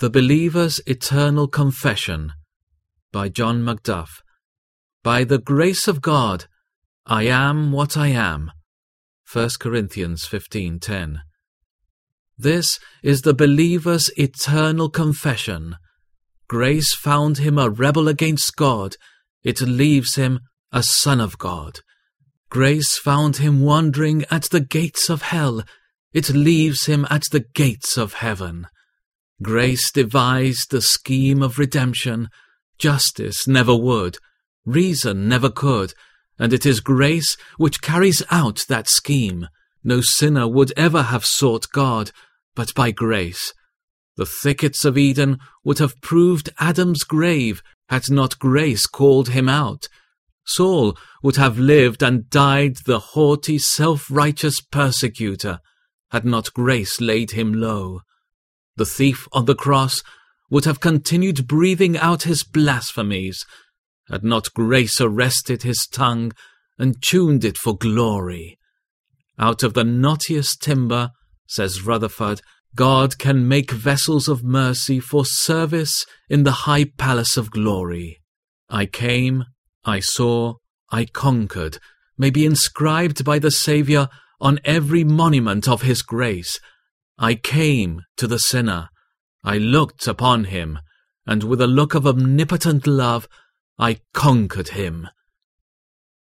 The Believer's Eternal Confession by John Macduff. By the grace of God, I am what I am. 1 Corinthians 15:10. This is the believer's eternal confession. Grace found him a rebel against God. It leaves him a son of God. Grace found him wandering at the gates of hell. It leaves him at the gates of heaven. Grace devised the scheme of redemption. Justice never would. Reason never could. And it is grace which carries out that scheme. No sinner would ever have sought God, but by grace. The thickets of Eden would have proved Adam's grave had not grace called him out. Saul would have lived and died the haughty, self-righteous persecutor had not grace laid him low. The thief on the cross would have continued breathing out his blasphemies, had not grace arrested his tongue and tuned it for glory. Out of the knottiest timber, says Rutherford, God can make vessels of mercy for service in the high palace of glory. I came, I saw, I conquered, may be inscribed by the Saviour on every monument of his grace, I came to the sinner. I looked upon him, and with a look of omnipotent love, I conquered him.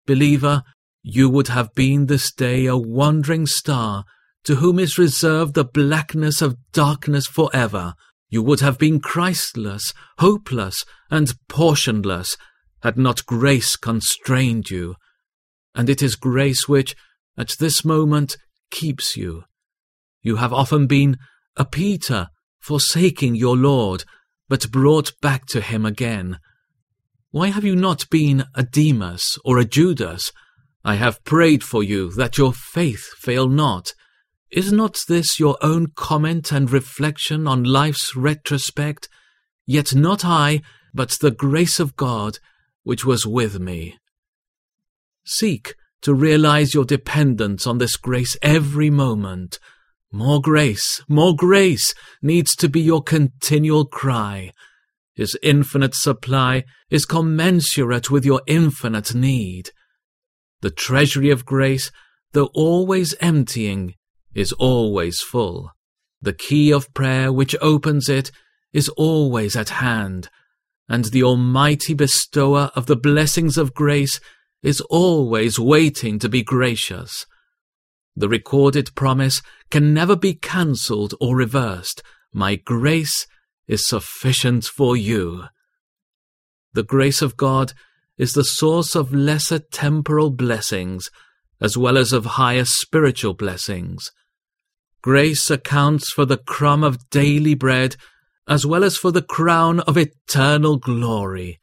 Believer, you would have been this day a wandering star, to whom is reserved the blackness of darkness for ever. You would have been Christless, hopeless, and portionless, had not grace constrained you. And it is grace which, at this moment, keeps you. You have often been a Peter, forsaking your Lord, but brought back to him again. Why have you not been a Demas or a Judas? I have prayed for you that your faith fail not. Is not this your own comment and reflection on life's retrospect? Yet not I, but the grace of God, which was with me. Seek to realize your dependence on this grace every moment. More grace, more grace needs to be your continual cry. His infinite supply is commensurate with your infinite need. The treasury of grace, though always emptying, is always full. The key of prayer which opens it is always at hand, and the almighty bestower of the blessings of grace is always waiting to be gracious. The recorded promise can never be cancelled or reversed. My grace is sufficient for you. The grace of God is the source of lesser temporal blessings as well as of higher spiritual blessings. Grace accounts for the crumb of daily bread as well as for the crown of eternal glory.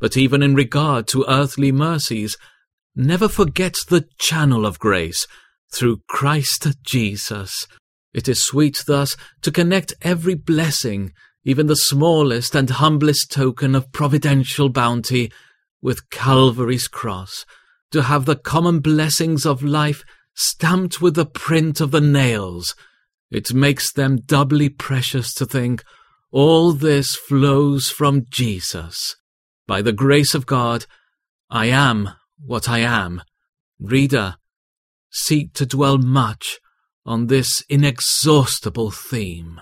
But even in regard to earthly mercies, never forget the channel of grace through Christ Jesus. It is sweet thus to connect every blessing, even the smallest and humblest token of providential bounty, with Calvary's cross, to have the common blessings of life stamped with the print of the nails. It makes them doubly precious to think all this flows from Jesus. By the grace of God, I am what I am. Reader, seek to dwell much on this inexhaustible theme.